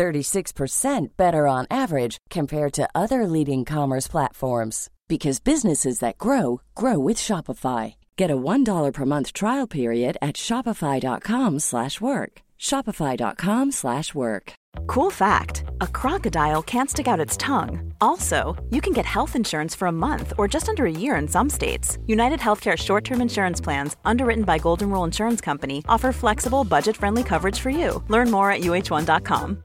36% better on average compared to other leading commerce platforms because businesses that grow grow with Shopify. Get a $1 per month trial period at shopify.com/work. shopify.com/work. Cool fact a crocodile can't stick out its tongue. Also, you can get health insurance for a month or just under a year in some states. United Healthcare short term insurance plans, underwritten by Golden Rule Insurance Company, offer flexible, budget friendly coverage for you. Learn more at uh1.com.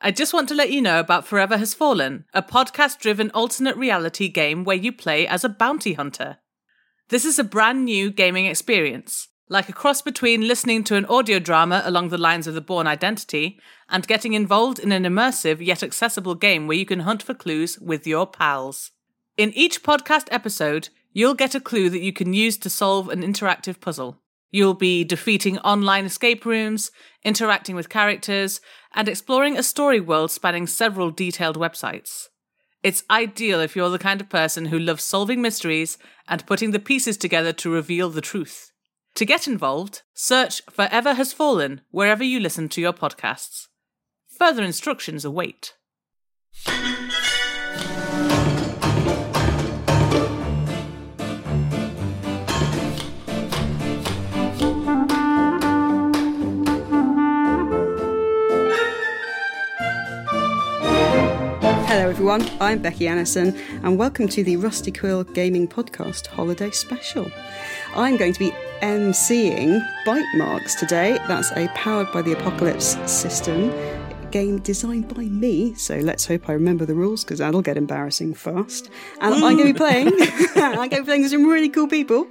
I just want to let you know about Forever Has Fallen, a podcast driven alternate reality game where you play as a bounty hunter. This is a brand new gaming experience, like a cross between listening to an audio drama along the lines of The Bourne Identity and getting involved in an immersive yet accessible game where you can hunt for clues with your pals. In each podcast episode, you'll get a clue that you can use to solve an interactive puzzle. You'll be defeating online escape rooms, interacting with characters, and exploring a story world spanning several detailed websites. It's ideal if you're the kind of person who loves solving mysteries and putting the pieces together to reveal the truth. To get involved, search Forever Has Fallen wherever you listen to your podcasts. Further instructions await. Everyone. I'm Becky Annison, and welcome to the Rusty Quill Gaming Podcast Holiday Special. I'm going to be emceeing Bite Marks today. That's a powered by the Apocalypse system game designed by me. So let's hope I remember the rules because that'll get embarrassing fast. And I'm going to be playing. I'm going to be playing with some really cool people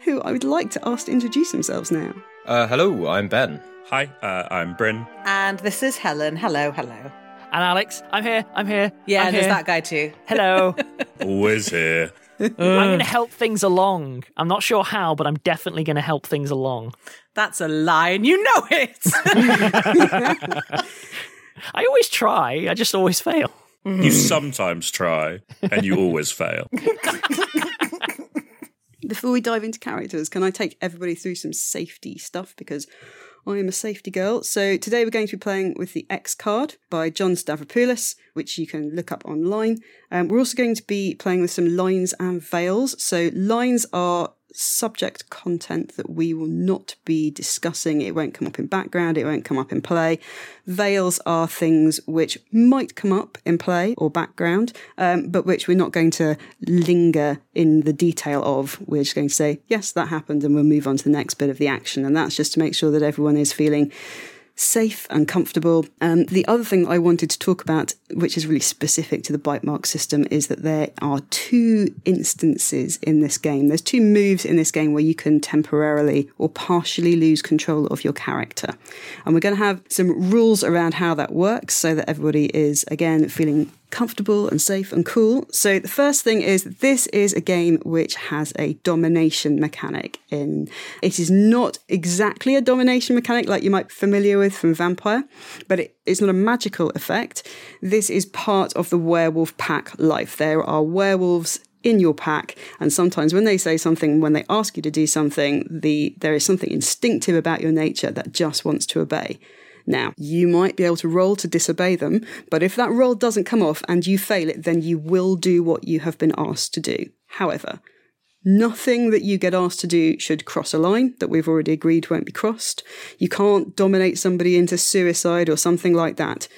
who I would like to ask to introduce themselves now. Uh, hello, I'm Ben. Hi, uh, I'm Bryn. And this is Helen. Hello, hello. And Alex, I'm here. I'm here. Yeah, I'm there's here. that guy too. Hello. Always here. I'm going to help things along. I'm not sure how, but I'm definitely going to help things along. That's a lie, and you know it. I always try. I just always fail. You sometimes try, and you always fail. Before we dive into characters, can I take everybody through some safety stuff? Because I am a safety girl. So today we're going to be playing with the X card by John Stavropoulos, which you can look up online. Um, we're also going to be playing with some lines and veils. So lines are subject content that we will not be discussing. It won't come up in background, it won't come up in play. Veils are things which might come up in play or background, um, but which we're not going to linger in the detail of. We're just going to say, yes, that happened, and we'll move on to the next bit of the action. And that's just to make sure that everyone is feeling safe and comfortable. Um, the other thing I wanted to talk about, which is really specific to the bite mark system, is that there are two instances in this game. There's two moves in this game where you can temporarily or partially lose control of your character. And we're going to have some rules around how that works so that everybody is, again, feeling comfortable and safe and cool. So the first thing is this is a game which has a domination mechanic in. It is not exactly a domination mechanic like you might be familiar with from Vampire, but it, it's not a magical effect. This is part of the werewolf pack life. There are werewolves in your pack and sometimes when they say something when they ask you to do something the there is something instinctive about your nature that just wants to obey now, you might be able to roll to disobey them, but if that roll doesn't come off and you fail it, then you will do what you have been asked to do. However, nothing that you get asked to do should cross a line that we've already agreed won't be crossed. You can't dominate somebody into suicide or something like that.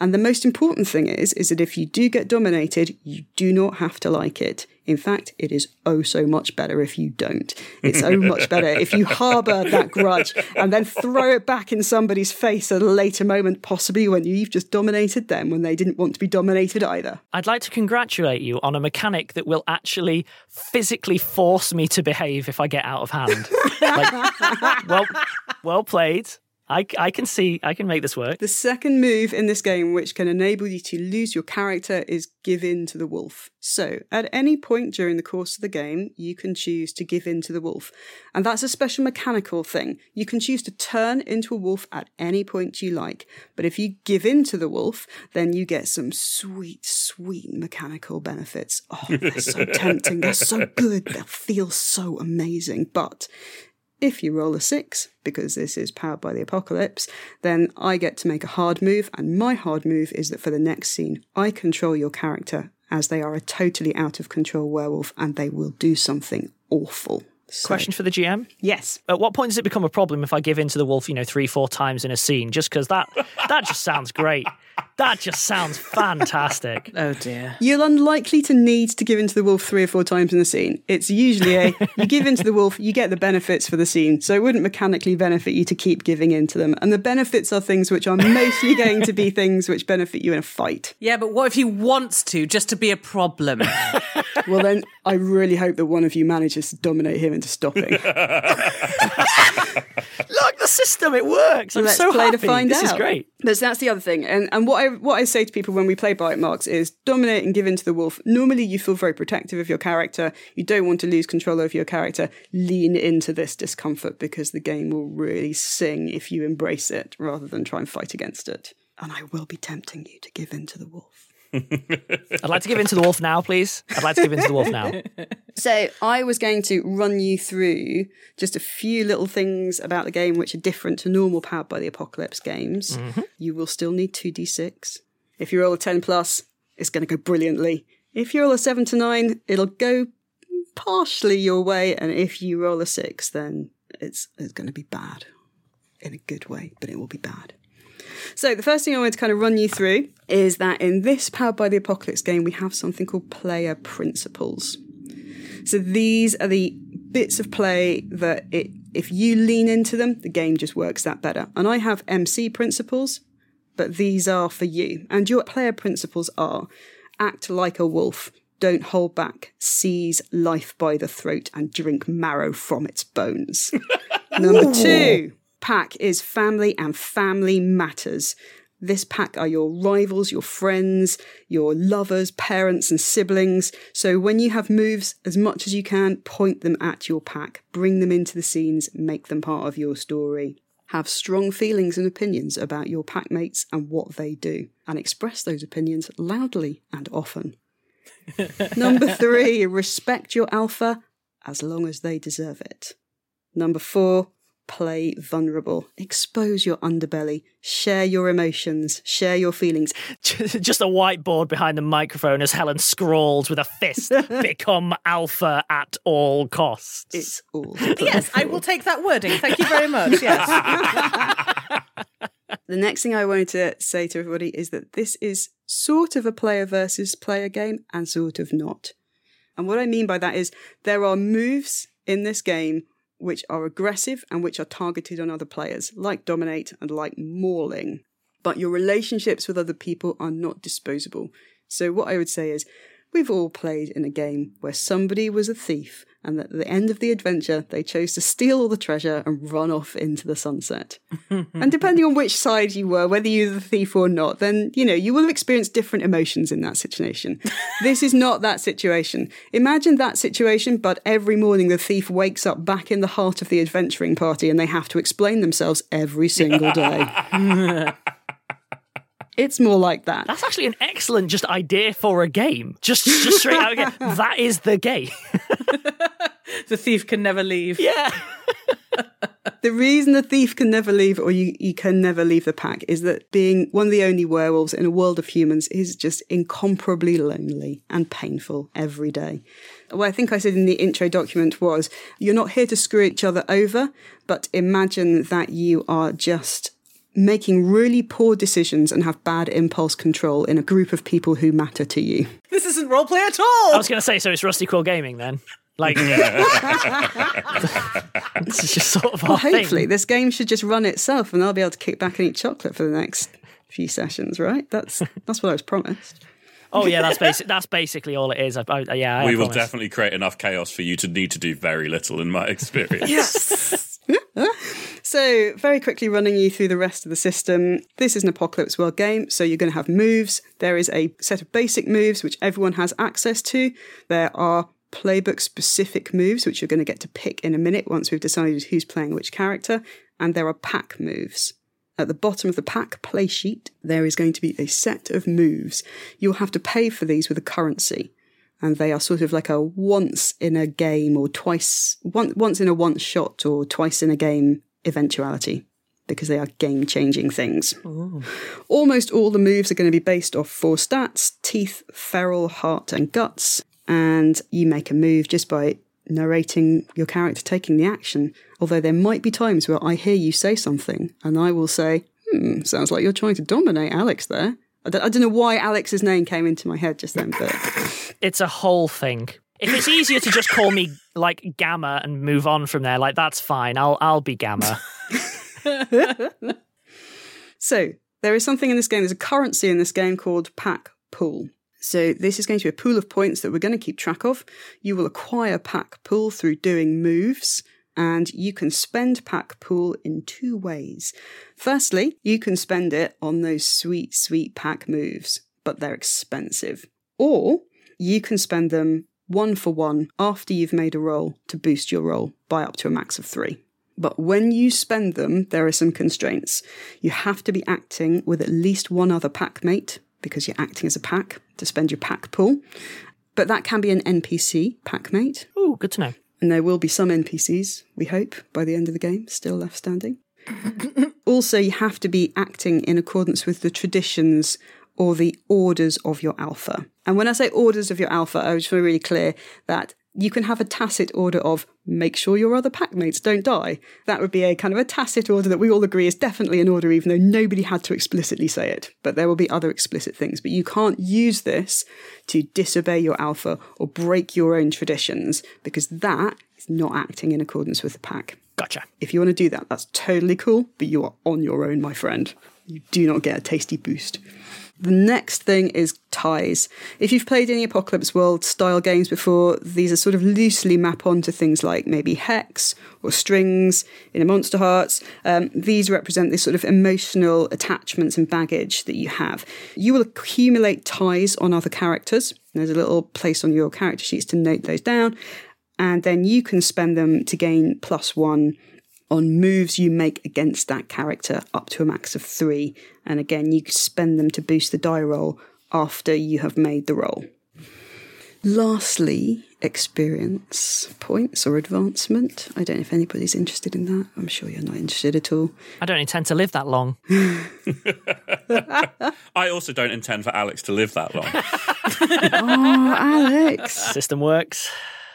And the most important thing is, is that if you do get dominated, you do not have to like it. In fact, it is oh so much better if you don't. It's so much better if you harbour that grudge and then throw it back in somebody's face at a later moment, possibly when you've just dominated them when they didn't want to be dominated either. I'd like to congratulate you on a mechanic that will actually physically force me to behave if I get out of hand. like, well, well played. I, I can see, I can make this work. The second move in this game, which can enable you to lose your character, is give in to the wolf. So, at any point during the course of the game, you can choose to give in to the wolf. And that's a special mechanical thing. You can choose to turn into a wolf at any point you like. But if you give in to the wolf, then you get some sweet, sweet mechanical benefits. Oh, they're so tempting. They're so good. They feel so amazing. But if you roll a six, because this is powered by the apocalypse, then I get to make a hard move, and my hard move is that for the next scene, I control your character as they are a totally out of control werewolf and they will do something awful. So- Question for the GM. Yes. At what point does it become a problem if I give in to the wolf, you know, three, four times in a scene? Just because that that just sounds great. That just sounds fantastic. Oh dear. You're unlikely to need to give in to the wolf three or four times in the scene. It's usually a you give in to the wolf, you get the benefits for the scene. So it wouldn't mechanically benefit you to keep giving in to them. And the benefits are things which are mostly going to be things which benefit you in a fight. Yeah, but what if he wants to, just to be a problem? Well, then I really hope that one of you manages to dominate him into stopping. Look, the system, it works. I'm Let's so play happy. to find this out. This is great. But that's the other thing. And and what I what I say to people when we play bite marks is dominate and give in to the wolf. Normally you feel very protective of your character. You don't want to lose control over your character. Lean into this discomfort because the game will really sing if you embrace it rather than try and fight against it. And I will be tempting you to give in to the wolf. I'd like to give in to the wolf now, please. I'd like to give in to the wolf now. So I was going to run you through just a few little things about the game which are different to normal Powered by the Apocalypse games. Mm-hmm. You will still need 2d6. If you roll a 10 plus, it's going to go brilliantly. If you roll a 7 to 9, it'll go partially your way. And if you roll a 6, then it's, it's going to be bad. In a good way, but it will be bad. So the first thing I want to kind of run you through is that in this Powered by the Apocalypse game, we have something called player principles. So these are the bits of play that it, if you lean into them, the game just works that better. And I have MC principles, but these are for you. And your player principles are act like a wolf, don't hold back, seize life by the throat, and drink marrow from its bones. Number two, pack is family and family matters. This pack are your rivals, your friends, your lovers, parents, and siblings. So when you have moves, as much as you can, point them at your pack, bring them into the scenes, make them part of your story. Have strong feelings and opinions about your pack mates and what they do, and express those opinions loudly and often. Number three, respect your alpha as long as they deserve it. Number four, play vulnerable. Expose your underbelly. Share your emotions. Share your feelings. Just a whiteboard behind the microphone as Helen scrawls with a fist, become alpha at all costs. It's all. Yes, I will take that wording. Thank you very much. Yes. The next thing I wanted to say to everybody is that this is sort of a player versus player game and sort of not. And what I mean by that is there are moves in this game which are aggressive and which are targeted on other players, like Dominate and like Mauling. But your relationships with other people are not disposable. So, what I would say is, we've all played in a game where somebody was a thief, and at the end of the adventure, they chose to steal all the treasure and run off into the sunset. and depending on which side you were, whether you were the thief or not, then, you know, you will have experienced different emotions in that situation. this is not that situation. Imagine that situation, but every morning the thief wakes up back in the heart of the adventuring party and they have to explain themselves every single day. It's more like that. That's actually an excellent just idea for a game. Just, just straight out again. That is the game. The thief can never leave. Yeah. the reason the thief can never leave or you, you can never leave the pack is that being one of the only werewolves in a world of humans is just incomparably lonely and painful every day. What I think I said in the intro document was you're not here to screw each other over, but imagine that you are just making really poor decisions and have bad impulse control in a group of people who matter to you. This isn't roleplay at all. I was going to say, so it's Rusty Quill Gaming then. Like, this is just sort of well, our hopefully, thing. this game should just run itself, and I'll be able to kick back and eat chocolate for the next few sessions. Right? That's that's what I was promised. Oh yeah, that's basic. That's basically all it is. I, I, yeah, I we will promise. definitely create enough chaos for you to need to do very little, in my experience. Yes. so, very quickly running you through the rest of the system. This is an Apocalypse World game, so you're going to have moves. There is a set of basic moves which everyone has access to. There are playbook specific moves which you're going to get to pick in a minute once we've decided who's playing which character. And there are pack moves. At the bottom of the pack play sheet, there is going to be a set of moves. You'll have to pay for these with a currency and they are sort of like a once in a game or twice one, once in a once shot or twice in a game eventuality because they are game changing things. Almost all the moves are going to be based off four stats teeth, feral, heart, and guts. And you make a move just by narrating your character taking the action. Although there might be times where I hear you say something and I will say, hmm, sounds like you're trying to dominate Alex there. I don't, I don't know why Alex's name came into my head just then, but It's a whole thing. If it's easier to just call me like Gamma and move on from there, like that's fine. I'll I'll be Gamma. So there is something in this game. There's a currency in this game called Pack Pool. So this is going to be a pool of points that we're going to keep track of. You will acquire Pack Pool through doing moves. And you can spend Pack Pool in two ways. Firstly, you can spend it on those sweet, sweet pack moves, but they're expensive. Or you can spend them one for one after you've made a roll to boost your roll by up to a max of three. But when you spend them, there are some constraints. You have to be acting with at least one other pack mate because you're acting as a pack to spend your pack pool. But that can be an NPC pack mate. Ooh, good to know. And there will be some NPCs, we hope, by the end of the game, still left standing. also, you have to be acting in accordance with the traditions or the orders of your alpha. And when I say orders of your alpha, I just want to be really clear that you can have a tacit order of make sure your other packmates don't die. That would be a kind of a tacit order that we all agree is definitely an order, even though nobody had to explicitly say it. But there will be other explicit things. But you can't use this to disobey your alpha or break your own traditions because that is not acting in accordance with the pack. Gotcha. If you want to do that, that's totally cool, but you are on your own, my friend. You do not get a tasty boost. The next thing is ties. If you've played any Apocalypse World style games before, these are sort of loosely map onto things like maybe hex or strings in a Monsterhearts. Um, these represent this sort of emotional attachments and baggage that you have. You will accumulate ties on other characters. There's a little place on your character sheets to note those down, and then you can spend them to gain plus one on moves you make against that character up to a max of three. And again, you spend them to boost the die roll after you have made the roll. Lastly, experience points or advancement. I don't know if anybody's interested in that. I'm sure you're not interested at all. I don't intend to live that long. I also don't intend for Alex to live that long. oh, Alex. System works.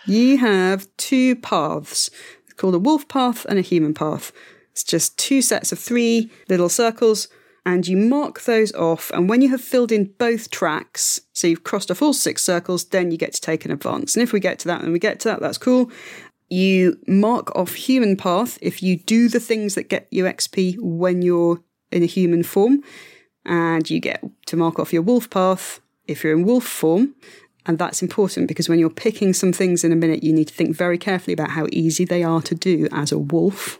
You have two paths called a wolf path and a human path. It's just two sets of three little circles, and you mark those off. And when you have filled in both tracks, so you've crossed off all six circles, then you get to take an advance. And if we get to that and we get to that, that's cool. You mark off human path if you do the things that get you XP when you're in a human form, and you get to mark off your wolf path if you're in wolf form. And that's important because when you're picking some things in a minute, you need to think very carefully about how easy they are to do as a wolf,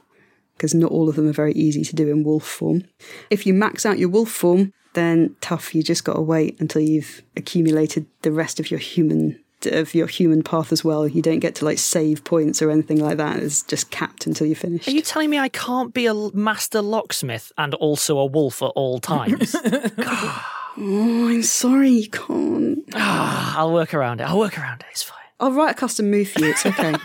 because not all of them are very easy to do in wolf form. If you max out your wolf form, then tough, you just got to wait until you've accumulated the rest of your human of your human path as well. You don't get to like save points or anything like that. It's just capped until you finish. Are you telling me I can't be a master locksmith and also a wolf at all times? Oh, I'm sorry, you can't. Ah, I'll work around it. I'll work around it. It's fine. I'll write a custom move for you. It's okay.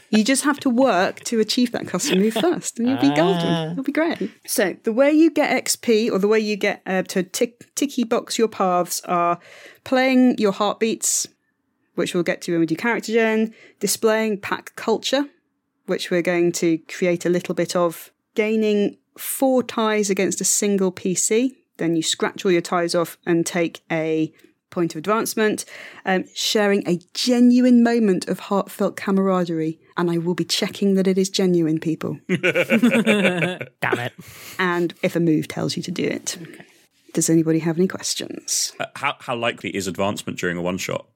you just have to work to achieve that custom move first, and you'll be golden. Ah. It'll be great. So the way you get XP, or the way you get uh, to tick, ticky box your paths, are playing your heartbeats, which we'll get to when we do character gen, displaying pack culture, which we're going to create a little bit of, gaining four ties against a single PC. Then you scratch all your ties off and take a point of advancement, um, sharing a genuine moment of heartfelt camaraderie. And I will be checking that it is genuine, people. Damn it. And if a move tells you to do it. Does anybody have any questions? Uh, how, how likely is advancement during a one shot?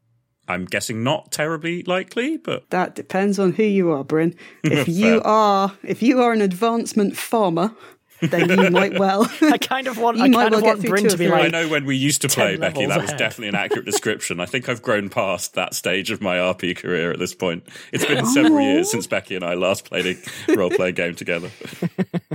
I'm guessing not terribly likely, but That depends on who you are, Bryn. If you are if you are an advancement farmer, then you might well. I kind of want. You I might kind of want get Bryn to be like. I know when we used to play, Becky, that was ahead. definitely an accurate description. I think I've grown past that stage of my RP career at this point. It's been several oh. years since Becky and I last played a role playing game together.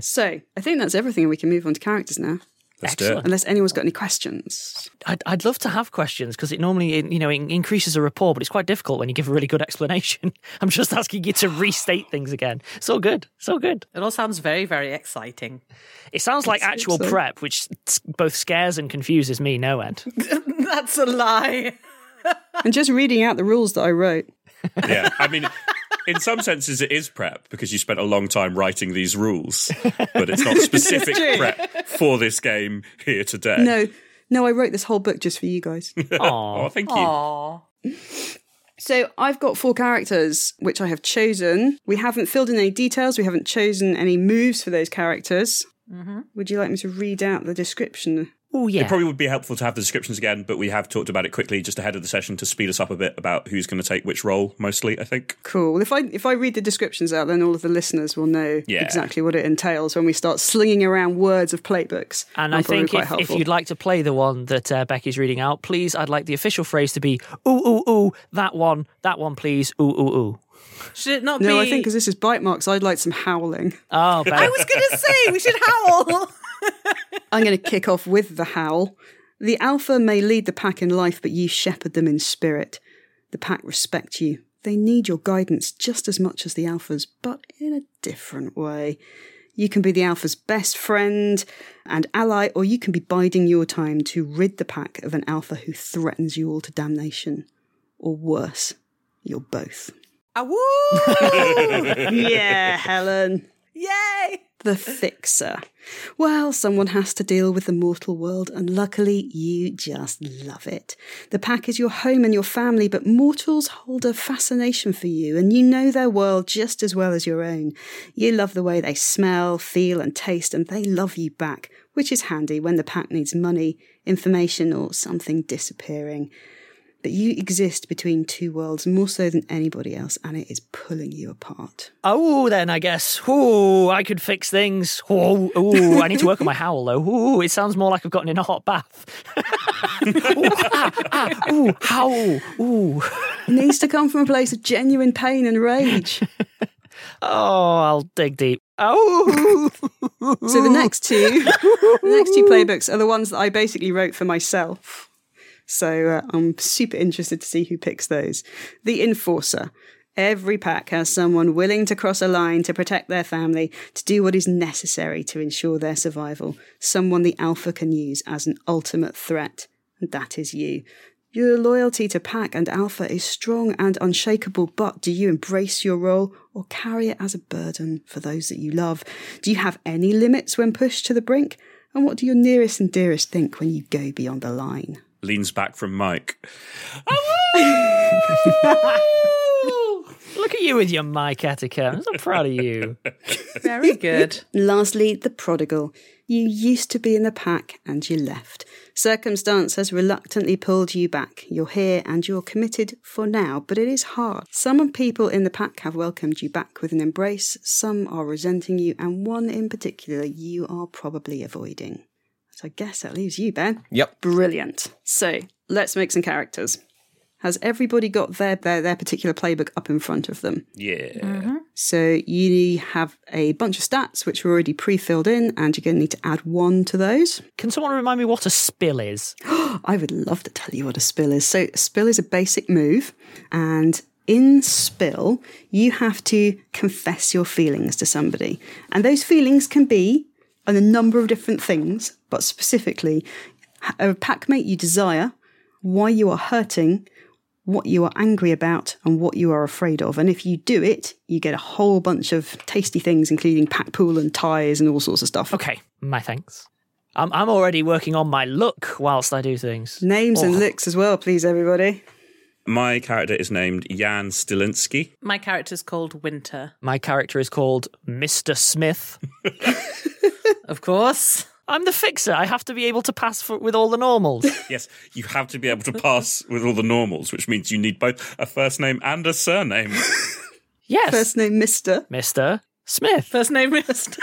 so I think that's everything. And we can move on to characters now. Let's do it. Unless anyone's got any questions. I'd, I'd love to have questions because it normally, you know, increases a rapport, but it's quite difficult when you give a really good explanation. I'm just asking you to restate things again. So good, so good. It all sounds very, very exciting. It sounds like Let's actual so. prep, which both scares and confuses me no end. That's a lie. And just reading out the rules that I wrote. Yeah, I mean, in some senses, it is prep because you spent a long time writing these rules, but it's not specific prep for this game here today. No, no, I wrote this whole book just for you guys. Oh, thank you. Aw. So I've got four characters which I have chosen. We haven't filled in any details. We haven't chosen any moves for those characters. Mm-hmm. Would you like me to read out the description? Oh yeah. It probably would be helpful to have the descriptions again, but we have talked about it quickly just ahead of the session to speed us up a bit about who's going to take which role, mostly, I think. Cool. If I if I read the descriptions out, then all of the listeners will know Yeah. exactly what it entails when we start slinging around words of playbooks. And That'll I think if, if you'd like to play the one that uh, Becky's reading out, please, I'd like the official phrase to be ooh ooh ooh that one that one please ooh ooh ooh. Should it not no, be? No, I think because this is bite marks, I'd like some howling. Oh, Becky. I was going to say we should howl. I'm going to kick off with the howl. The alpha may lead the pack in life, but you shepherd them in spirit. The pack respect you. They need your guidance just as much as the alphas, but in a different way. You can be the alpha's best friend and ally, or you can be biding your time to rid the pack of an alpha who threatens you all to damnation. Or worse, you're both. Ah, woo! yeah, Helen. Yay! The Fixer. Well, someone has to deal with the mortal world, and luckily you just love it. The pack is your home and your family, but mortals hold a fascination for you, and you know their world just as well as your own. You love the way they smell, feel, and taste, and they love you back, which is handy when the pack needs money, information, or something disappearing. But you exist between two worlds more so than anybody else, and it is pulling you apart. Oh, then I guess. Ooh, I could fix things. Oh, ooh, I need to work on my howl though. Ooh, it sounds more like I've gotten in a hot bath. ooh, ah, ah, ooh, howl. Ooh. It needs to come from a place of genuine pain and rage. Oh, I'll dig deep. Oh. So the next two, the next two playbooks are the ones that I basically wrote for myself. So uh, I'm super interested to see who picks those. The Enforcer. Every pack has someone willing to cross a line to protect their family, to do what is necessary to ensure their survival. Someone the Alpha can use as an ultimate threat. And that is you. Your loyalty to Pack and Alpha is strong and unshakable, but do you embrace your role or carry it as a burden for those that you love? Do you have any limits when pushed to the brink? And what do your nearest and dearest think when you go beyond the line? Leans back from mic. Look at you with your mic etiquette. I'm so proud of you. Very good. Lastly, the prodigal. You used to be in the pack and you left. Circumstance has reluctantly pulled you back. You're here and you're committed for now, but it is hard. Some people in the pack have welcomed you back with an embrace, some are resenting you, and one in particular you are probably avoiding. So I guess that leaves you, Ben. Yep. Brilliant. So let's make some characters. Has everybody got their, their, their particular playbook up in front of them? Yeah. Mm-hmm. So you have a bunch of stats which are already pre-filled in, and you're going to need to add one to those. Can someone remind me what a spill is? I would love to tell you what a spill is. So, a spill is a basic move, and in spill, you have to confess your feelings to somebody. And those feelings can be on a number of different things, but specifically a packmate you desire, why you are hurting, what you are angry about, and what you are afraid of. And if you do it, you get a whole bunch of tasty things, including pack pool and ties and all sorts of stuff. Okay, my thanks. I'm, I'm already working on my look whilst I do things. Names and Oh. licks as well, please, everybody. My character is named Jan Stilinski. My character is called Winter, My character is called Mr. Smith. of course. I'm the fixer. I have to be able to pass for, with all the normals. Yes, you have to be able to pass with all the normals, which means you need both a first name and a surname. Yes. First name, Mr. Mr. Smith. First name Mr.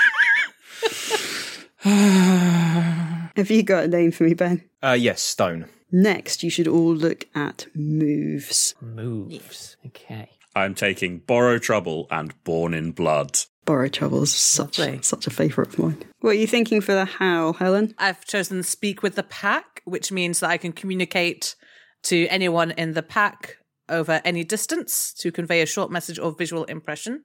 Have you got a name for me, Ben? Uh, yes, Stone. Next, you should all look at moves. Moves. Okay. I'm taking Borrow Trouble and Born in Blood. Borrow Troubles, such Lovely. such a favourite of mine. What are you thinking for the how, Helen? I've chosen speak with the pack, which means that I can communicate to anyone in the pack over any distance to convey a short message or visual impression.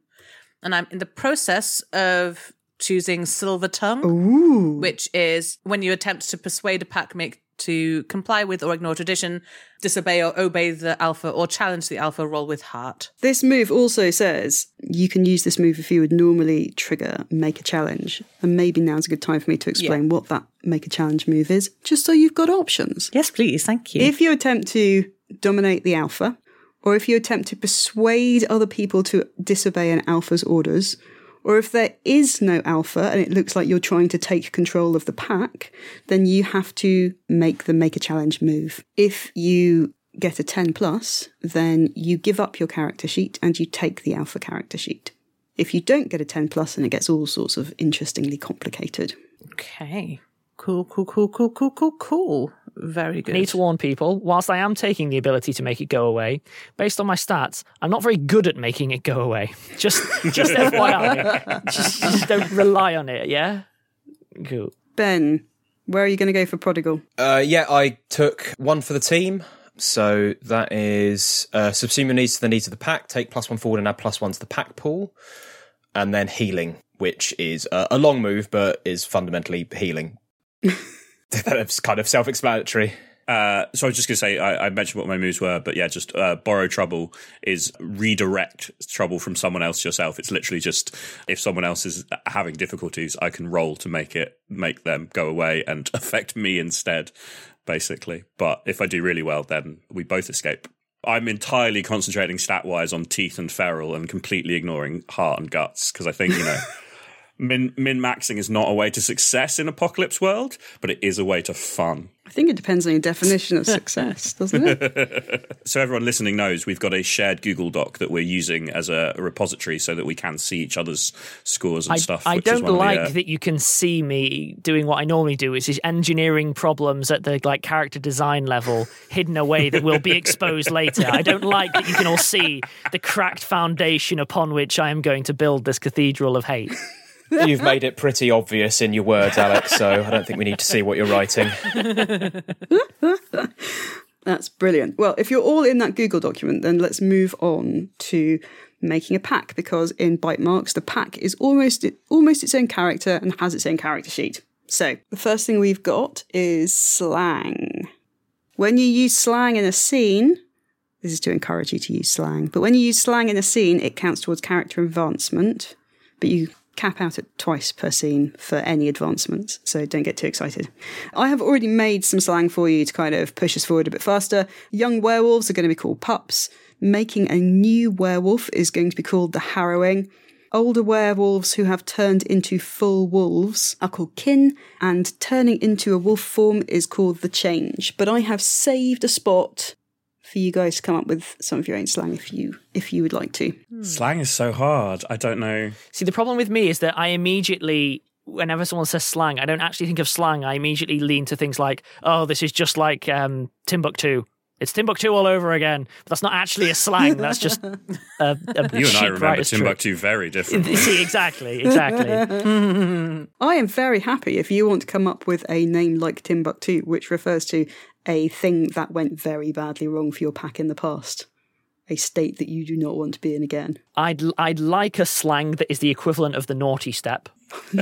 And I'm in the process of choosing Silver Tongue, Ooh. which is when you attempt to persuade a packmate to comply with or ignore tradition, disobey or obey the alpha, or challenge the alpha, roll with heart. This move also says you can use this move if you would normally trigger make a challenge. And maybe now's a good time for me to explain what that make a challenge move is, just so you've got options. Yes, please. Thank you. If you attempt to dominate the alpha, or if you attempt to persuade other people to disobey an alpha's orders, or if there is no alpha and it looks like you're trying to take control of the pack, then you have to make the make a challenge move. If you get a 10 plus, then you give up your character sheet and you take the alpha character sheet. If you don't get a 10 and it gets all sorts of interestingly complicated. okay. Cool, cool, cool, cool, cool, cool, cool. Very good. Need to warn people, whilst I am taking the ability to make it go away, based on my stats, I'm not very good at making it go away. Just just FYI. just, just don't rely on it, yeah? Cool. Ben, where are you going to go for prodigal? Uh, yeah, I took one for the team. So that is uh, subsume your needs to the needs of the pack, take plus one forward and add plus one to the pack pool. And then healing, which is uh, a long move, but is fundamentally healing. That's kind of self explanatory. Uh, so I was just going to say, I, I, mentioned what my moves were, but yeah, just uh, borrow trouble is redirect trouble from someone else yourself. It's literally just if someone else is having difficulties, I can roll to make it make them go away and affect me instead, basically. But if I do really well, then we both escape. I'm entirely concentrating stat wise on teeth and feral and completely ignoring heart and guts because I think you know. min min maxing is not a way to success in apocalypse world, but it is a way to fun. I think it depends on your definition of success, doesn't it? so everyone listening knows we've got a shared Google Doc that we're using as a repository so that we can see each other's scores and I, stuff. I don't like the, uh... that you can see me doing what I normally do, which is engineering problems at the like character design level hidden away that will be exposed later. I don't like that you can all see the cracked foundation upon which I am going to build this cathedral of hate. You've made it pretty obvious in your words, Alex, so I don't think we need to see what you're writing. That's brilliant. Well, if you're all in that Google document, then let's move on to making a pack because in bite marks the pack is almost almost its own character and has its own character sheet. So the first thing we've got is slang. When you use slang in a scene, this is to encourage you to use slang, but when you use slang in a scene, it counts towards character advancement. But you cap out at twice per scene for any advancements, so don't get too excited. I have already made some slang for you to kind of push us forward a bit faster. Young werewolves are going to be called pups. Making a new werewolf is going to be called the harrowing. Older werewolves who have turned into full wolves are called kin, and turning into a wolf form is called the change. But I have saved a spot for you guys to come up with some of your own slang if you if you would like to. Slang is so hard. I don't know. See, the problem with me is that I immediately whenever someone says slang, I don't actually think of slang. I immediately lean to things like, "Oh, this is just like um, Timbuktu." It's Timbuktu all over again. But that's not actually a slang. That's just a, a You and I remember Timbuktu trick. very differently. See, exactly, exactly. I am very happy if you want to come up with a name like Timbuktu, which refers to a thing that went very badly wrong for your pack in the past. A state that you do not want to be in again. I'd I'd like a slang that is the equivalent of the naughty step.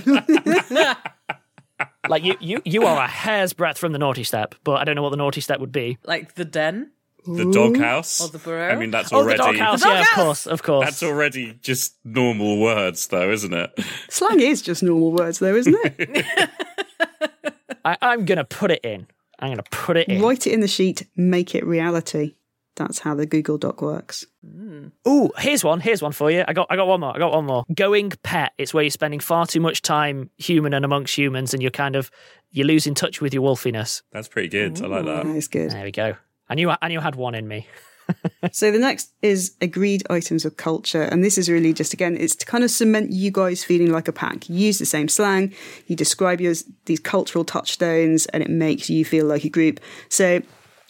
like you, you, you are a hair's breadth from the naughty step, but I don't know what the naughty step would be. Like the den, the doghouse, or the burrow. I mean, that's oh, already the doghouse. Yeah, of course, of course. That's already just normal words, though, isn't it? Slang is just normal words, though, isn't it? I, I'm gonna put it in. I'm going to put it in. Write it in the sheet, make it reality. That's how the Google Doc works. Mm. Ooh, here's one. Here's one for you. I got I got one more. I got one more. Going pet. It's where you're spending far too much time human and amongst humans and you're kind of you're losing touch with your wolfiness. That's pretty good. Ooh, I like that. That's good. There we go. I knew I knew I had one in me. so the next is agreed items of culture and this is really just again it's to kind of cement you guys feeling like a pack you use the same slang you describe your these cultural touchstones and it makes you feel like a group so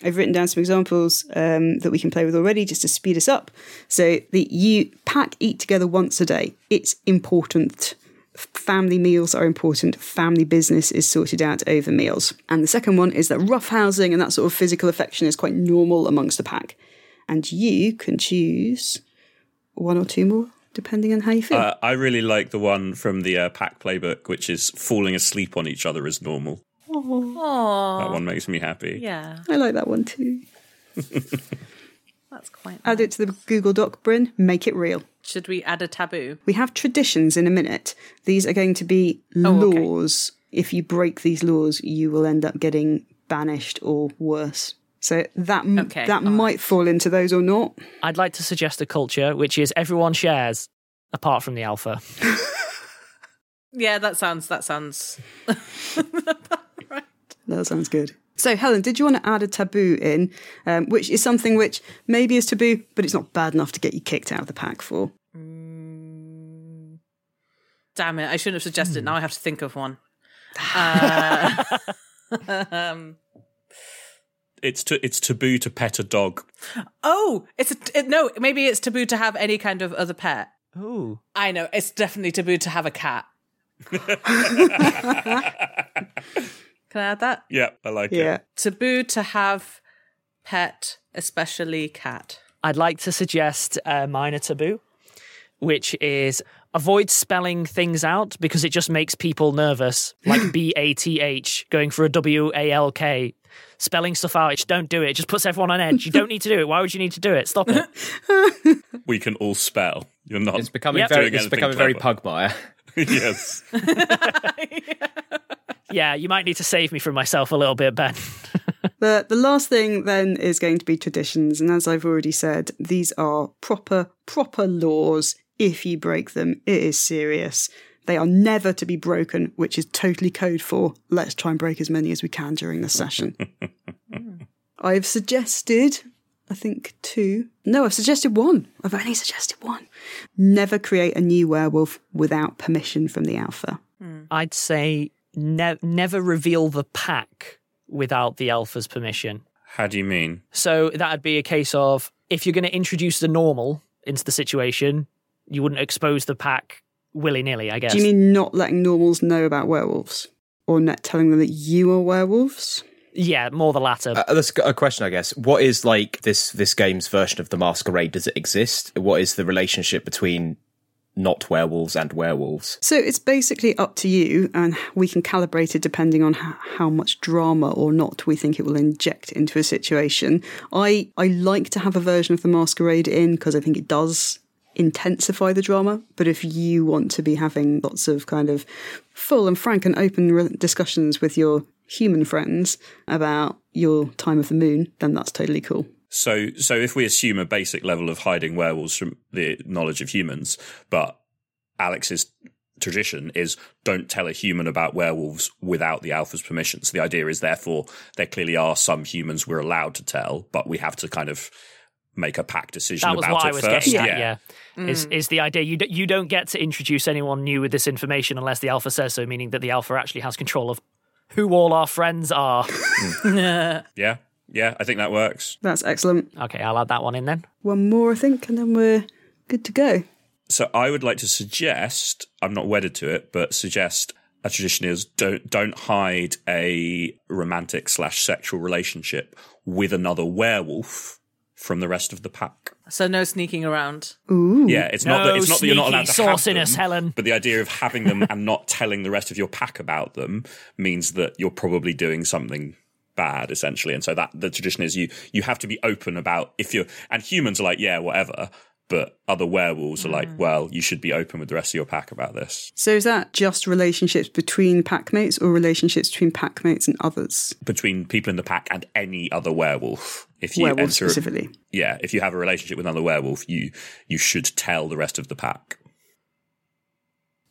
I've written down some examples um, that we can play with already just to speed us up. So the you pack eat together once a day. It's important. Family meals are important. Family business is sorted out over meals. And the second one is that roughhousing and that sort of physical affection is quite normal amongst the pack and you can choose one or two more depending on how you feel. Uh, I really like the one from the uh, pack playbook, which is falling asleep on each other is normal. Aww. That one makes me happy. Yeah. I like that one too. That's quite nice. Add it to the Google Doc, Bryn. Make it real. Should we add a taboo? We have traditions in a minute. These are going to be oh, laws. Okay. If you break these laws, you will end up getting banished or worse. So that okay, that might right. fall into those or not. I'd like to suggest a culture which is everyone shares, apart from the alpha. yeah, that sounds that sounds right. That sounds good. So, Helen, did you want to add a taboo in, um, which is something which maybe is taboo, but it's not bad enough to get you kicked out of the pack for? Mm, damn it! I shouldn't have suggested. Mm. Now I have to think of one. Uh, um, it's to, it's taboo to pet a dog. Oh, it's a, it, no. Maybe it's taboo to have any kind of other pet. Oh, I know. It's definitely taboo to have a cat. Can I add that? Yeah, I like yeah. it. Taboo to have pet, especially cat. I'd like to suggest uh, a minor taboo, which is avoid spelling things out because it just makes people nervous. Like B A T H, going for a W A L K spelling stuff out. Just don't do it. It just puts everyone on edge. You don't need to do it. Why would you need to do it? Stop it. We can all spell. You're not. It's becoming Yep. very. Doing It's anything becoming very. Pugmire. yes. yeah, you might need to save me from myself a little bit, Ben. The the last thing then is going to be traditions, and as I've already said, these are proper proper laws. If you break them, it is serious. They are never to be broken, which is totally code for let's try and break as many as we can during the session. I've suggested, I think two. No, I've suggested one. I've only suggested one. Never create a new werewolf without permission from the alpha. Hmm. I'd say ne- never reveal the pack without the alpha's permission. How do you mean? So that'd be a case of if you're going to introduce the normal into the situation, you wouldn't expose the pack willy nilly, I guess. Do you mean not letting normals know about werewolves? Or not telling them that you are werewolves? Yeah, more the latter. Uh, that's a question, I guess. What is like this this game's version of the masquerade? Does it exist? What is the relationship between not werewolves and werewolves? So it's basically up to you, and we can calibrate it depending on how, how much drama or not we think it will inject into a situation. I I like to have a version of the masquerade in because I think it does intensify the drama. But if you want to be having lots of kind of full and frank and open re- discussions with your human friends about your time of the moon, then that's totally cool. So, so if we assume a basic level of hiding werewolves from the knowledge of humans, but Alex's tradition is don't tell a human about werewolves without the alpha's permission. So the idea is, therefore, there clearly are some humans we're allowed to tell, but we have to kind of make a pack decision that was about what it I was first. getting at. Yeah, is Mm. is the idea you d- you don't get to introduce anyone new with this information unless the alpha says so, meaning that the alpha actually has control of who all our friends are. yeah, yeah, I think that works. That's excellent. okay, I'll add that one in then. One more, I think, and then we're good to go. So I would like to suggest, I'm not wedded to it, but suggest a tradition is don't don't hide a romantic slash sexual relationship with another werewolf from the rest of the pack. So no sneaking around. Ooh. Yeah, it's not that it's not that you're not allowed to have sauciness, them, Helen. but the idea of having them and not telling the rest of your pack about them means that you're probably doing something bad essentially and so that the tradition is you you have to be open about if you're and humans are like yeah whatever but other werewolves are like mm. well you should be open with the rest of your pack about this So is that just relationships between packmates or relationships between packmates and others? between people in the pack and any other werewolf if you Werewolves enter specifically. yeah if you have a relationship with another werewolf you you should tell the rest of the pack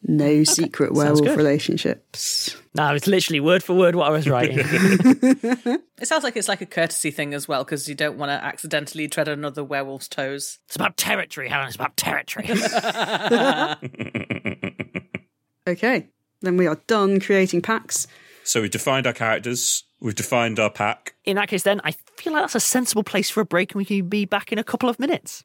No secret werewolf relationships. No, it's literally word for word what I was writing. It sounds like it's like a courtesy thing as well, because you don't want to accidentally tread on another werewolf's toes. it's about territory, Helen. It's about territory. Okay, then we are done creating packs. so we've defined our characters we've defined our pack in that case, then I feel like that's a sensible place for a break, and we can be back in a couple of minutes.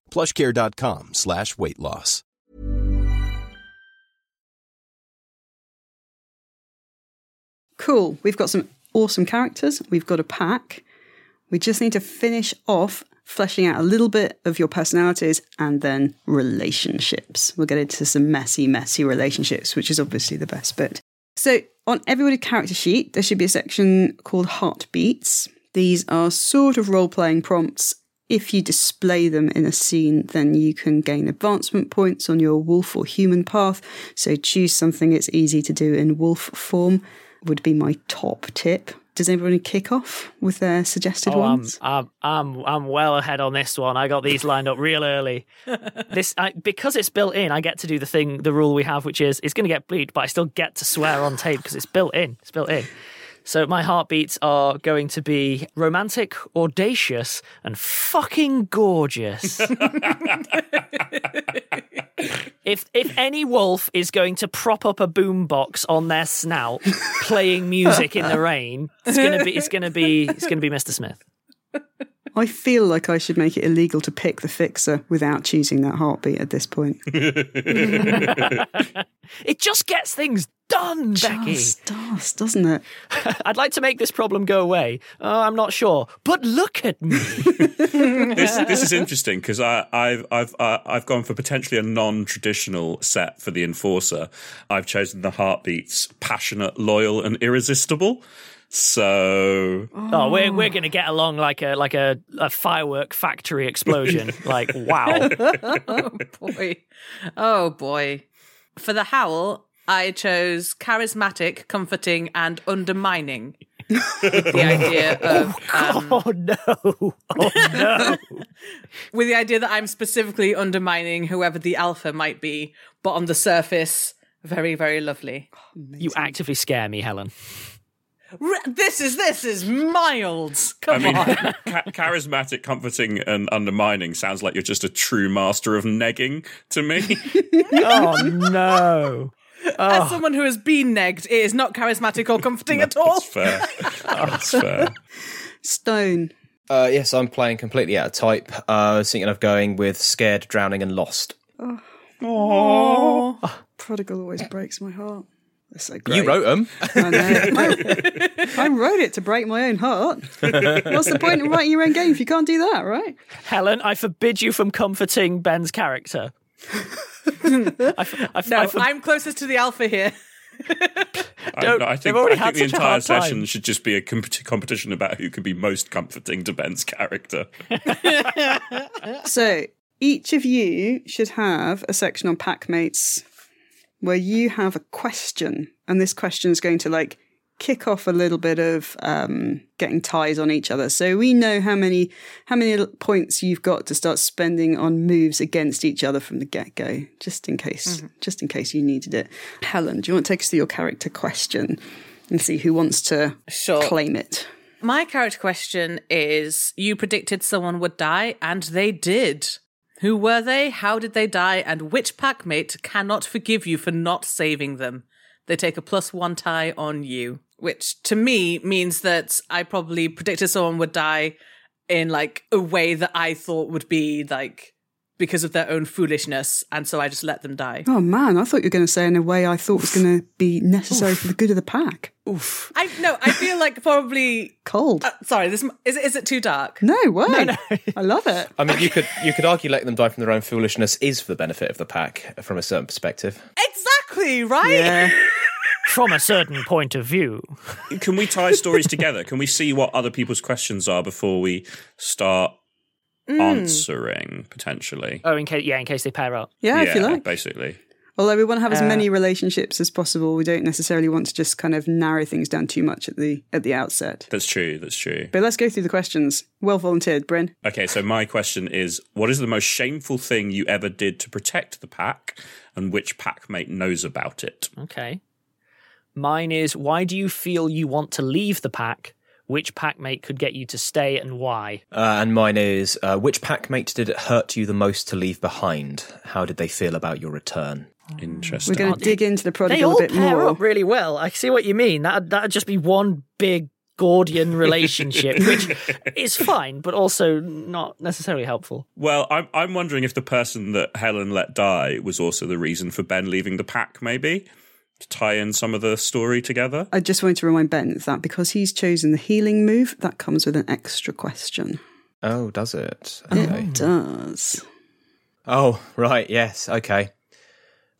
plushcare.com slash weight loss. Cool. We've got some awesome characters. We've got a pack. We just need to finish off fleshing out a little bit of your personalities and then relationships. We'll get into some messy, messy relationships, which is obviously the best bit. So, on everybody's character sheet, there should be a section called Heartbeats. These are sort of role playing prompts. If you display them in a scene, then you can gain advancement points on your wolf or human path. So, choose something it's easy to do in wolf form, would be my top tip. Does anybody kick off with their suggested Oh, ones? I'm, I'm, I'm, I'm well ahead on this one. I got these lined up real early. this I, because it's built in. I get to do the thing, the rule we have, which is it's going to get bleeped, but I still get to swear on tape because it's built in. It's built in. So my heartbeats are going to be romantic, audacious, and fucking gorgeous. if if any wolf is going to prop up a boombox on their snout, playing music in the rain, it's gonna be it's gonna be it's gonna be Mr. Smith. I feel like I should make it illegal to pick the fixer without choosing that heartbeat at this point. It just gets things done, Becky. Just does, doesn't it? I'd like to make this problem go away. Oh, I'm not sure, but look at me. this this is interesting because I I've I've uh, I've gone for potentially a non-traditional set for the enforcer. I've chosen the heartbeats passionate, loyal, and irresistible. So Oh, we're we're gonna get along like a like a, a firework factory explosion. like wow. oh boy. Oh boy. For the howl, I chose charismatic, comforting, and undermining. with the idea of um, oh no. Oh no. with the idea that I'm specifically undermining whoever the alpha might be, but on the surface, very, very lovely. You actively scare me, Helen. R- This is this is mild. I Come mean, on. cha- charismatic, comforting, and undermining sounds like you're just a true master of negging to me. Oh no. As someone who has been negged, it is not charismatic or comforting at all. That's fair. That's fair. Stone. Uh, yes, I'm playing completely out of type. Uh, I was thinking of going with scared, drowning, and lost. Oh. Prodigal always breaks my heart. They're so great. You wrote them. I know. I, I wrote it to break my own heart. What's the point in writing your own game if you can't do that, right? Helen, I forbid you from comforting Ben's character. I, f- I f- No, I for- I'm closest to the alpha here. I, Don't- no, I think, already I think the entire hard time. session should just be a comp- competition about who can be most comforting to Ben's character. So each of you should have a section on Packmates where you have a question, and this question is going to like kick off a little bit of um, getting ties on each other. So we know how many how many points you've got to start spending on moves against each other from the get go, just in case just in case you needed it. Helen, do you want to take us through your character question? and see who wants to Sure. claim it. My character question is you predicted someone would die, and they did. Who were they? How did they die? And which packmate cannot forgive you for not saving them? They take a plus one tie on you, which to me means that I probably predicted someone would die in like a way that I thought would be like because of their own foolishness, and so I just let them die. Oh man, I thought you were going to say in a way I thought was going to be necessary for the good of the pack. Oof. I no, I feel like probably cold. Uh, sorry, this is it, is it too dark? No way. I love it. I mean, you could you could argue letting them die from their own foolishness is for the benefit of the pack from a certain perspective. Exactly right. From a certain point of view. Can we tie stories together? Can we see what other people's questions are before we start Mm. answering potentially? Oh, in case yeah, in case they pair up. Yeah, if you like. basically. Although we want to have as Uh, many relationships as possible, we don't necessarily want to just kind of narrow things down too much at the at the outset. That's true. That's true. But let's go through the questions. Well volunteered, Bryn. Okay, so my question is what is the most shameful thing you ever did to protect the pack and which packmate knows about it? Okay. Mine is why do you feel you want to leave the pack? Which packmate could get you to stay and why? Uh, and mine is uh, which packmate did it hurt you the most to leave behind? How did they feel about your return? Interesting. We're going to dig into the They prodigal all a bit pair more. up really well. I see what you mean. That that'd just be one big Gordian relationship, which is fine, but also not necessarily helpful. Well, I'm I'm wondering if the person that Helen let die was also the reason for Ben leaving the pack, maybe to tie in some of the story together. I just wanted to remind Ben that because he's chosen the healing move, that comes with an extra question. Oh, does it? Okay. It does. Oh, right. Yes. Okay.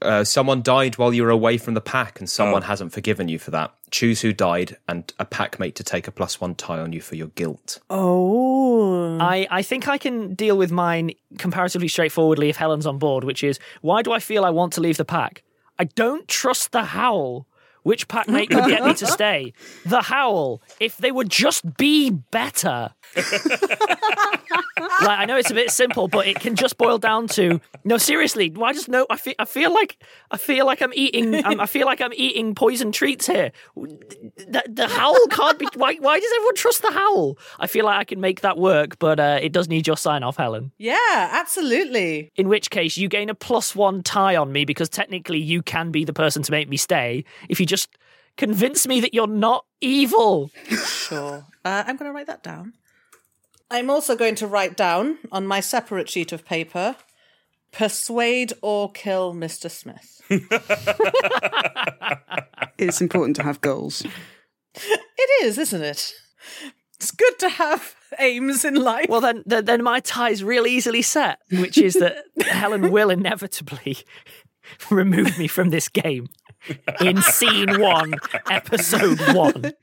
Uh, someone died while you were away from the pack, and someone Oh. hasn't forgiven you for that. Choose who died, and a packmate to take a plus one tie on you for your guilt. Oh. I, I think I can deal with mine comparatively straightforwardly if Helen's on board, which is why do I feel I want to leave the pack? I don't trust the howl. Which packmate could get me to stay? The howl. If they would just be better. like I know it's a bit simple, but it can just boil down to no. Seriously, why just no? I feel I feel like I feel like I'm eating. I'm, I feel like I'm eating poison treats here. The, the howl can't be. Why? Why does everyone trust the howl? I feel like I can make that work, but uh, it does need your sign off, Helen. Yeah, absolutely. In which case, you gain a plus one tie on me because technically you can be the person to make me stay if you just convince me that you're not evil. Sure. Uh, I'm going to write that down. I'm also going to write down on my separate sheet of paper persuade or kill Mr. Smith. It's important to have goals. It is, isn't it? It's good to have aims in life. Well, then, then, then my tie's real easily set, which is that Helen will inevitably remove me from this game in scene one, episode one.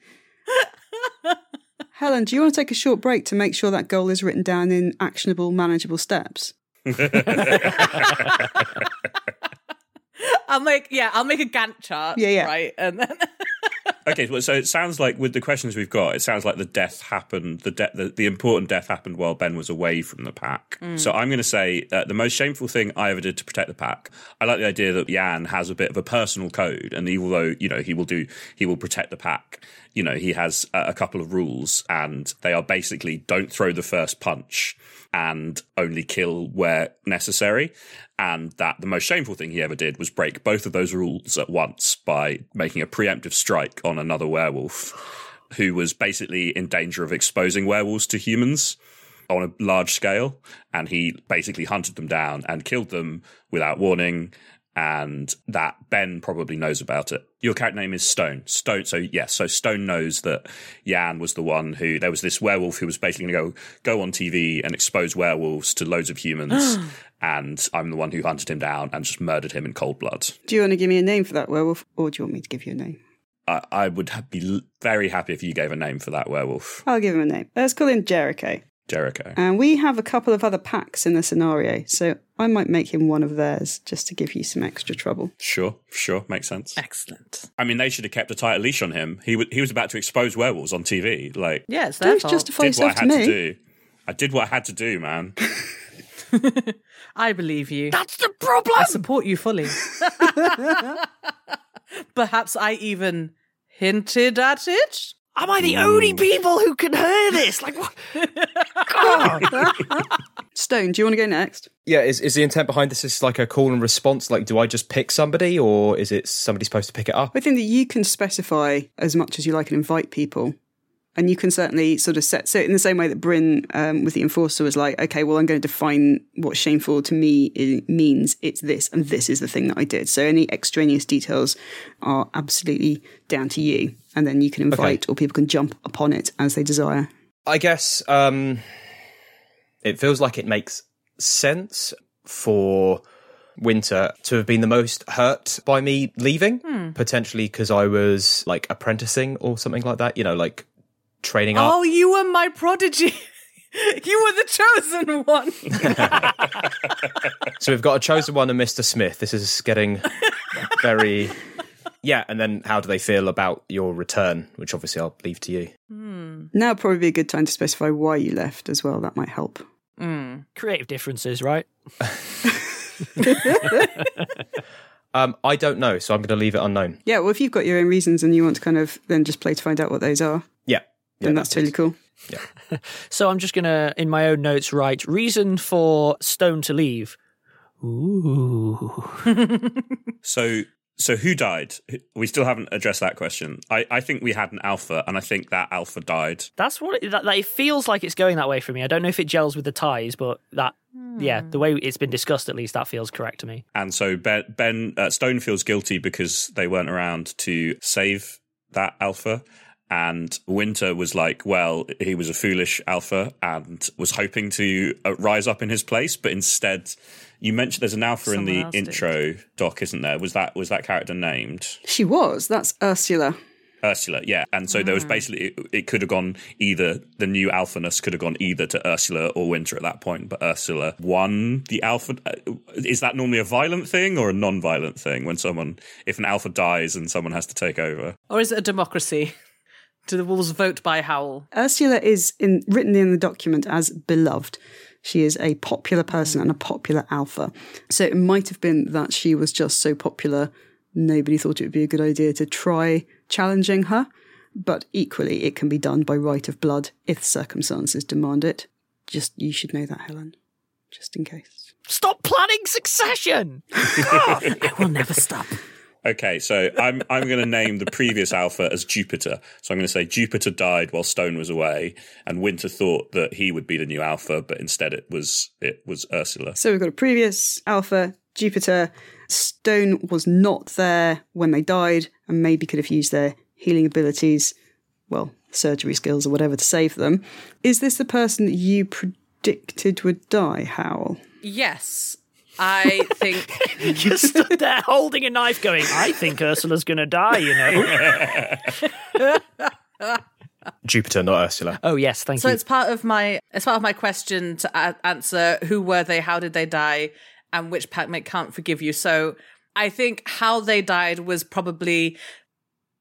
Helen, do you want to take a short break to make sure that goal is written down in actionable, manageable steps? I'll make yeah, I'll make a Gantt chart. Yeah, yeah. Right, and then Okay, well, so it sounds like with the questions we've got, it sounds like the death happened. The de- the, the important death happened while Ben was away from the pack. Mm. So I'm going to say uh, the most shameful thing I ever did to protect the pack. I like the idea that Jan has a bit of a personal code, and even though you know he will do, he will protect the pack. You know, he has a, a couple of rules, and they are basically don't throw the first punch and only kill where necessary. And that the most shameful thing he ever did was break both of those rules at once by making a preemptive strike on another werewolf who was basically in danger of exposing werewolves to humans on a large scale. And he basically hunted them down and killed them without warning. And that Ben probably knows about it. Your character name is Stone. Stone. So yes, so Stone knows that Jan was the one who there was this werewolf who was basically going to go go on TV and expose werewolves to loads of humans. and I'm the one who hunted him down and just murdered him in cold blood. Do you want to give me a name for that werewolf, or do you want me to give you a name? I, I would be very happy if you gave a name for that werewolf, I'll give him a name. Let's call him Jericho. Jericho. And we have a couple of other packs in the scenario, so I might make him one of theirs just to give you some extra trouble. Sure, sure, makes sense. Excellent. I mean, they should have kept a tight leash on him. He w- he was about to expose werewolves on TV. Like, Yeah, it's their Don't fault. justify did what yourself I to had me. to do. I did what I had to do, man. I believe you. That's the problem. I support you fully. Perhaps I even hinted at it. Am I the only people who can hear this? Like, what? God. Stone, do you want to go next? Yeah, is, is the intent behind this is like a call and response? Like, do I just pick somebody or is it somebody supposed to pick it up? I think that you can specify as much as you like and invite people. And you can certainly sort of set, so in the same way that Bryn um, with the Enforcer was like, okay, well, I'm going to define what shameful to me means. It's this, and this is the thing that I did. So any extraneous details are absolutely down to you. And then you can invite or people can jump upon it as they desire. I guess um, it feels like it makes sense for Winter to have been the most hurt by me leaving, Hmm. potentially because I was like apprenticing or something like that. You know, like training up. Oh, you were my prodigy. you were the chosen one. So we've got a chosen one and Mr. Smith. This is getting very. Yeah, and then how do they feel about your return? Which obviously I'll leave to you. Now would probably be a good time to specify why you left as well. That might help. Creative differences, right? Um, I don't know, so I'm going to leave it unknown. Yeah, well, if you've got your own reasons and you want to kind of then just play to find out what those are, Yeah. then that's totally cool. Yeah. so I'm just gonna, in my own notes, write reason for Stone to leave. Ooh. So, so who died? We still haven't addressed that question. I, I think we had an alpha, and I think that alpha died. That's what it, that, that, it feels like it's going that way for me. I don't know if it gels with the ties, but that, yeah, the way it's been discussed, at least that feels correct to me. And so Ben, ben uh, Stone feels guilty because they weren't around to save that alpha. And Winter was like, well, he was a foolish alpha and was hoping to uh, rise up in his place, but instead, you mentioned there's an alpha in the else did. intro doc, isn't there? Was that was that character named? She was. That's Ursula. Ursula, yeah. And so there was basically it, it could have gone either the new alphaness could have gone either to Ursula or Winter at that point, but Ursula won the alpha. uh, Is that normally a violent thing or a non-violent thing when someone if an alpha dies and someone has to take over? or is it a democracy? Do the wolves vote by howl? Ursula is in, written in the document as beloved. She is a popular person and a popular alpha. So it might have been that she was just so popular, nobody thought it would be a good idea to try challenging her. But equally, it can be done by right of blood if circumstances demand it. Just, you should know that, Helen. Just in case. Stop planning succession! God, I will never stop. Okay, so I'm I'm going to name the previous alpha as Jupiter. So I'm going to say Jupiter died while Stone was away, and Winter thought that he would be the new alpha, but instead it was it was Ursula. So we've got a previous alpha, Jupiter. Stone was not there when they died and maybe could have used their healing abilities, well, surgery skills or whatever to save them. Is this the person that you predicted would die, Howl? Yes, I think. You stood there holding a knife, going, "I think Ursula's going to die." You know. Jupiter, not Ursula. oh yes, thank so you. So it's part of my it's part of my question to a- answer who were they, how did they die, and which packmate can't forgive you. So I think how they died was probably.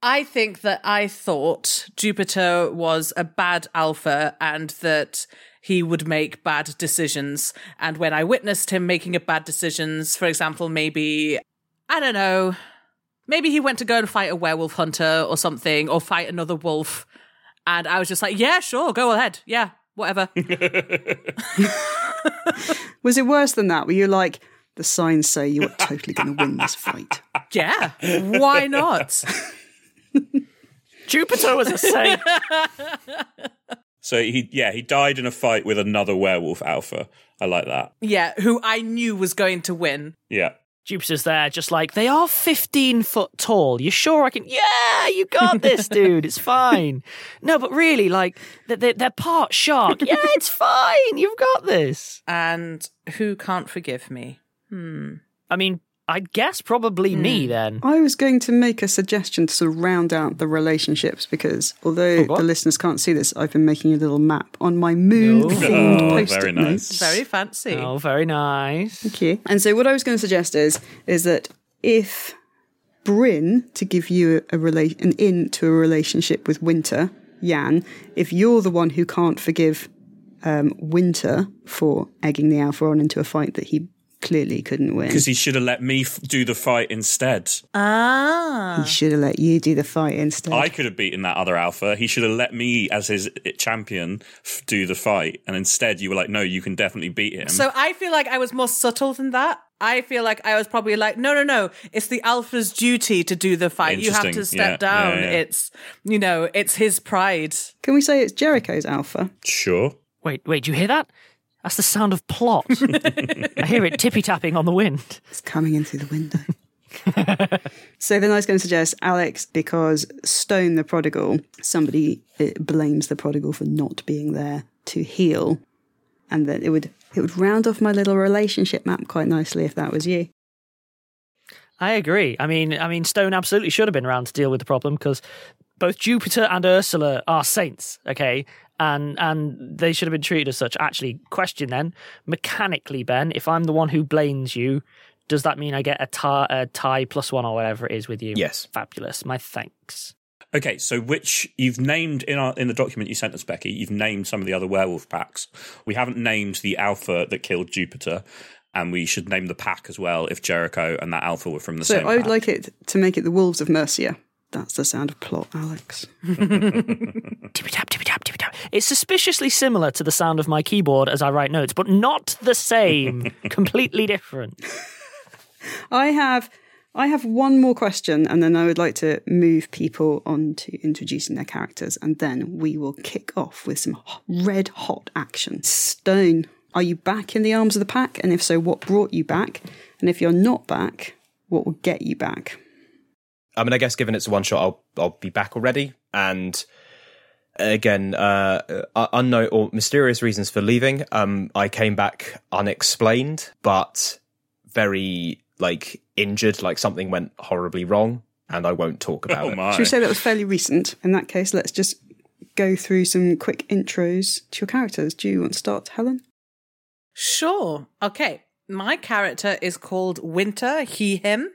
I think that I thought Jupiter was a bad alpha and that he would make bad decisions. And when I witnessed him making a bad decisions, for example, maybe I don't know, maybe he went to go and fight a werewolf hunter or something, or fight another wolf. And I was just like, yeah, sure, go ahead. Yeah, whatever. Was it worse than that? Were you like, the signs say you're totally going to win this fight? yeah, why not? Jupiter was a saint. So he yeah he died in a fight with another werewolf alpha. I like that. Yeah, who I knew was going to win. Yeah. Jupiter's there, just like they are fifteen foot tall. You sure I can? Yeah, you got this, dude. It's fine. No, but really, like they're, they're, they're part shark. Yeah, it's fine. You've got this. And who can't forgive me? Hmm. I mean, I guess probably me then. I was going to make a suggestion to sort of round out the relationships because although what? the listeners can't see this, I've been making a little map on my moon themed Oh, post-it very nice. notes. Very fancy. Oh, very nice. Thank you. And so what I was going to suggest is is that if Bryn to give you a, a rela- an in to a relationship with Winter, Jan, if you're the one who can't forgive um, Winter for egging the Alpha on into a fight that he clearly couldn't win. Because he should have let me f- do the fight instead. Ah. He should have let you do the fight instead. I could have beaten that other alpha. He should have let me, as his champion, f- do the fight. And instead, you were like, no, you can definitely beat him. So I feel like I was more subtle than that. I feel like I was probably like, no, no, no. It's the alpha's duty to do the fight. You have to step Yeah, down. yeah, yeah. It's, you know, it's his pride. Can we say it's Jericho's alpha? Sure. Wait, wait, do you hear that? That's the sound of plot. I hear it tippy tapping on the wind. It's coming in through the window. so then I was going to suggest Alex because Stone the prodigal, somebody uh, blames the prodigal for not being there to heal, and that it would it would round off my little relationship map quite nicely if that was you. I agree. I mean, I mean, Stone absolutely should have been around to deal with the problem because both Jupiter and Ursula are saints. Okay, and and they should have been treated as such. Actually, question then mechanically, Ben, if I'm the one who blames you, does that mean I get a tie, a tie plus one or whatever it is with you? Yes. Fabulous. My thanks. Okay, so which you've named in our in the document you sent us, Becky. You've named some of the other werewolf packs. We haven't named the alpha that killed Jupiter, and we should name the pack as well if Jericho and that alpha were from the so same. So I would pack. like it to make it the Wolves of Mercia. That's the sound of plot, Alex. It's suspiciously similar to the sound of my keyboard as I write notes, but not the same. Completely different. I have I have one more question, and then I would like to move people on to introducing their characters, and then we will kick off with some red hot action. Stone, are you back in the arms of the pack? And if so, what brought you back? And if you're not back, what will get you back? I mean, I guess given it's a one shot, I'll I'll be back already. And again, uh, uh, unknown or mysterious reasons for leaving. Um, I came back unexplained, but very like injured, like something went horribly wrong, and I won't talk about it. Should we say that was fairly recent? In that case, let's just go through some quick intros to your characters. Do you want to start, Helen? Sure. Okay. My character is called Winter, he, him.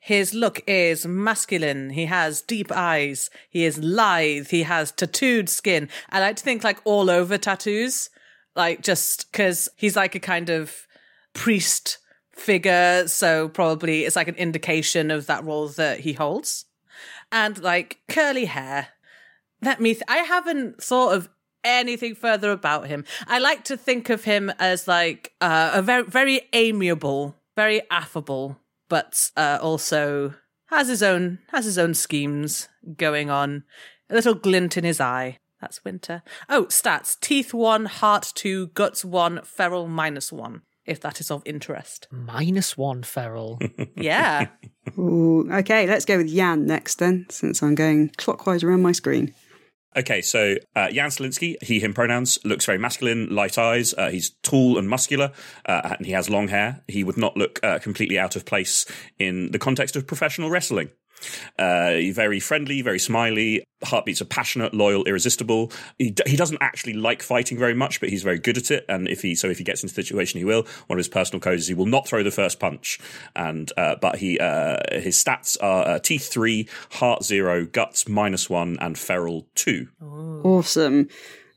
His look is masculine. He has deep eyes. He is lithe. He has tattooed skin. I like to think like all over tattoos, like just because he's like a kind of priest figure. So probably it's like an indication of that role that he holds. And like curly hair. Let me, th- I haven't thought of anything further about him. I like to think of him as like uh, a very, very amiable, very affable, but uh, also has his own has his own schemes going on. A little glint in his eye. That's Winter. Oh, stats: teeth one, heart two, guts one, feral minus one. If that is of interest. Minus one feral. Yeah. Ooh, okay, let's go with Jan next then, since I'm going clockwise around my screen. Okay, so uh, Jan Selinsky, he, him pronouns, looks very masculine, light eyes. Uh, he's tall and muscular, uh, and he has long hair. He would not look uh, completely out of place in the context of professional wrestling. Uh, very friendly, very smiley. Heartbeats are passionate, loyal, irresistible. He, d- he doesn't actually like fighting very much, but he's very good at it. And if he so if he gets into the situation, he will. One of his personal codes is he will not throw the first punch. And uh, but he uh, his stats are uh, teeth three, heart zero, guts minus one, and feral two. Awesome.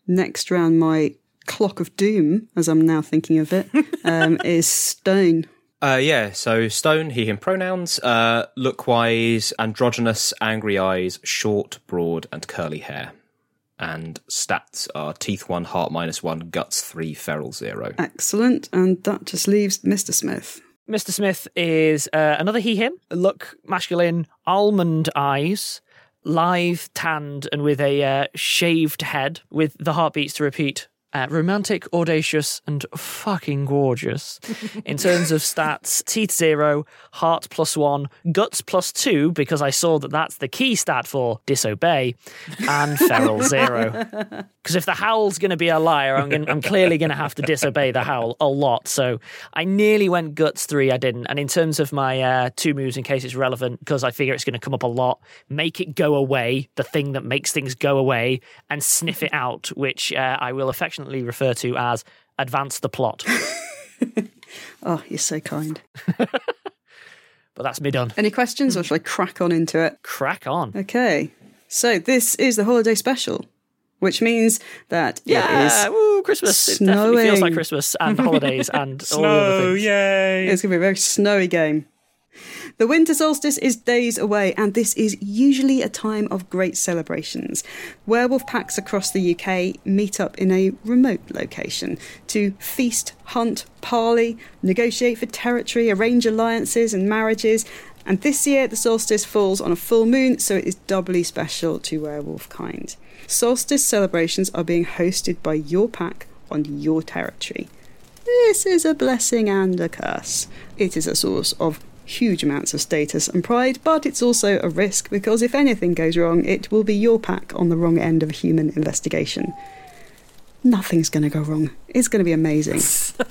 Next round, my clock of doom, as I'm now thinking of it, um, is Stone. Uh, yeah, so Stone, he, him pronouns, uh, look wise, androgynous, angry eyes, short, broad, and curly hair. And stats are teeth one, heart minus one, guts three, feral zero. Excellent. And that just leaves Mr. Smith. Mr. Smith is uh, another he, him. Look masculine, almond eyes, lithe, tanned, and with a uh, shaved head, with the heartbeats to repeat. Uh, romantic, audacious, and fucking gorgeous. In terms of stats, teeth zero, heart plus one, guts plus two, because I saw that that's the key stat for disobey, and feral zero. Because if the howl's going to be a liar, I'm, gonna, I'm clearly going to have to disobey the howl a lot. So I nearly went guts three, I didn't. And in terms of my uh, two moves, in case it's relevant, because I figure it's going to come up a lot, make it go away, the thing that makes things go away, and sniff it out, which uh, I will affectionately refer to as advance the plot. Oh, you're so kind. But that's me done. Any questions, or shall I crack on into it? Crack on. Okay. So this is the holiday special. which means that Yeah, it is woo, Christmas. It definitely feels like. Christmas and holidays and all the other Snow, things. yay! It's going to be a very snowy game. The winter solstice is days away, and this is usually a time of great celebrations. Werewolf packs across the UK meet up in a remote location to feast, hunt, parley, negotiate for territory, arrange alliances and marriages. And this year, the solstice falls on a full moon, so it is doubly special to werewolf kind. Solstice celebrations are being hosted by your pack on your territory. This is a blessing and a curse. It is a source of huge amounts of status and pride, but it's also a risk because if anything goes wrong, it will be your pack on the wrong end of a human investigation. Nothing's going to go wrong. It's going to be amazing.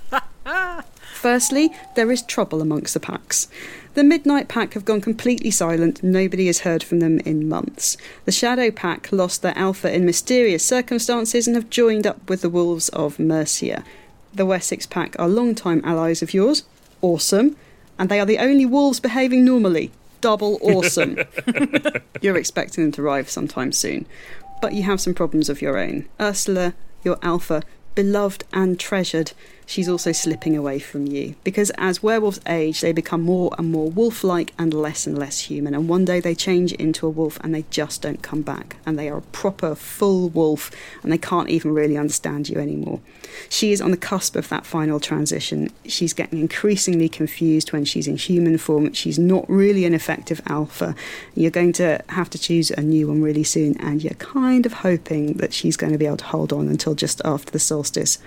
Firstly, there is trouble amongst the packs. The Midnight Pack have gone completely silent, nobody has heard from them in months. The Shadow Pack lost their alpha in mysterious circumstances and have joined up with the Wolves of Mercia. The Wessex Pack are long-time allies of yours. Awesome. And they are the only wolves behaving normally. Double awesome. You're expecting them to arrive sometime soon. But you have some problems of your own. Ursula, your alpha, beloved and treasured, she's also slipping away from you. Because as werewolves age, they become more and more wolf like and less and less human. And one day they change into a wolf and they just don't come back. And they are a proper full wolf and they can't even really understand you anymore. She is on the cusp of that final transition. She's getting increasingly confused when she's in human form. She's not really an effective alpha. You're going to have to choose a new one really soon, and you're kind of hoping that she's going to be able to hold on until just after the solstice.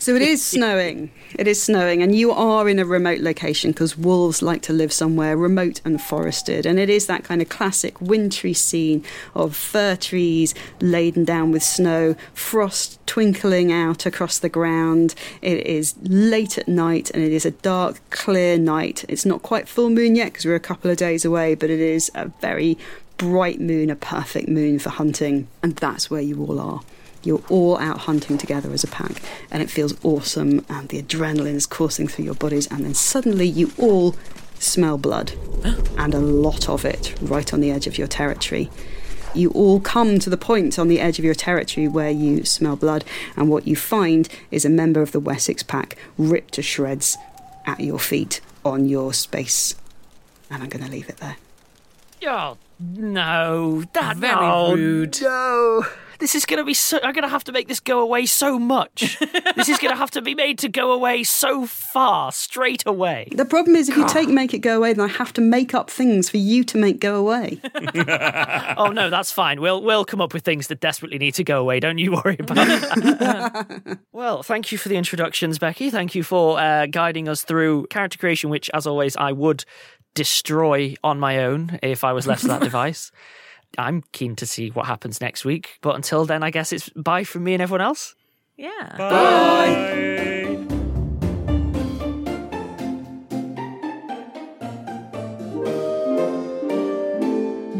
So it is snowing. It is snowing, and you are in a remote location because wolves like to live somewhere remote and forested. And it is that kind of classic wintry scene of fir trees laden down with snow, frost twinkling out across the ground. It is late at night, and it is a dark, clear night. It's not quite full moon yet because we're a couple of days away, but it is a very bright moon, a perfect moon for hunting, and that's where you all are. You're all out hunting together as a pack, and it feels awesome, and the adrenaline is coursing through your bodies, and then suddenly you all smell blood, and a lot of it right on the edge of your territory. You all come to the point on the edge of your territory where you smell blood, and what you find is a member of the Wessex pack ripped to shreds at your feet on your space. And I'm going to leave it there. Oh no, that's Very no, rude. No, this is going to be so. I'm going to have to make this go away so much. this is going to have to be made to go away so far, straight away. The problem is, if you take make it go away, then I have to make up things for you to make go away. oh no, that's fine. We'll we'll come up with things that desperately need to go away. Don't you worry about it. well, thank you for the introductions, Becky. Thank you for uh, guiding us through character creation, which, as always, I would destroy on my own if I was left to that device. I'm keen to see what happens next week, but until then, I guess it's bye from me and everyone else. Yeah. Bye.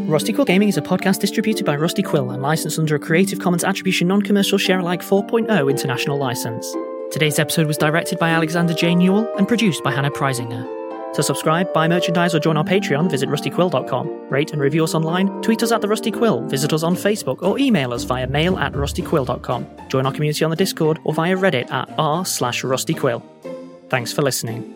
Rusty Quill Gaming is a podcast distributed by Rusty Quill and licensed under a Creative Commons Attribution Non-Commercial Share-alike 4.0 international license. Today's episode was directed by Alexander J. Newall and produced by Hannah Preisinger. To subscribe, buy merchandise, or join our Patreon, visit rustyquill.com. Rate and review us online, tweet us at the Rusty Quill, visit us on Facebook, or email us via mail at rustyquill.com. Join our community on the Discord or via Reddit at r slash rustyquill. Thanks for listening.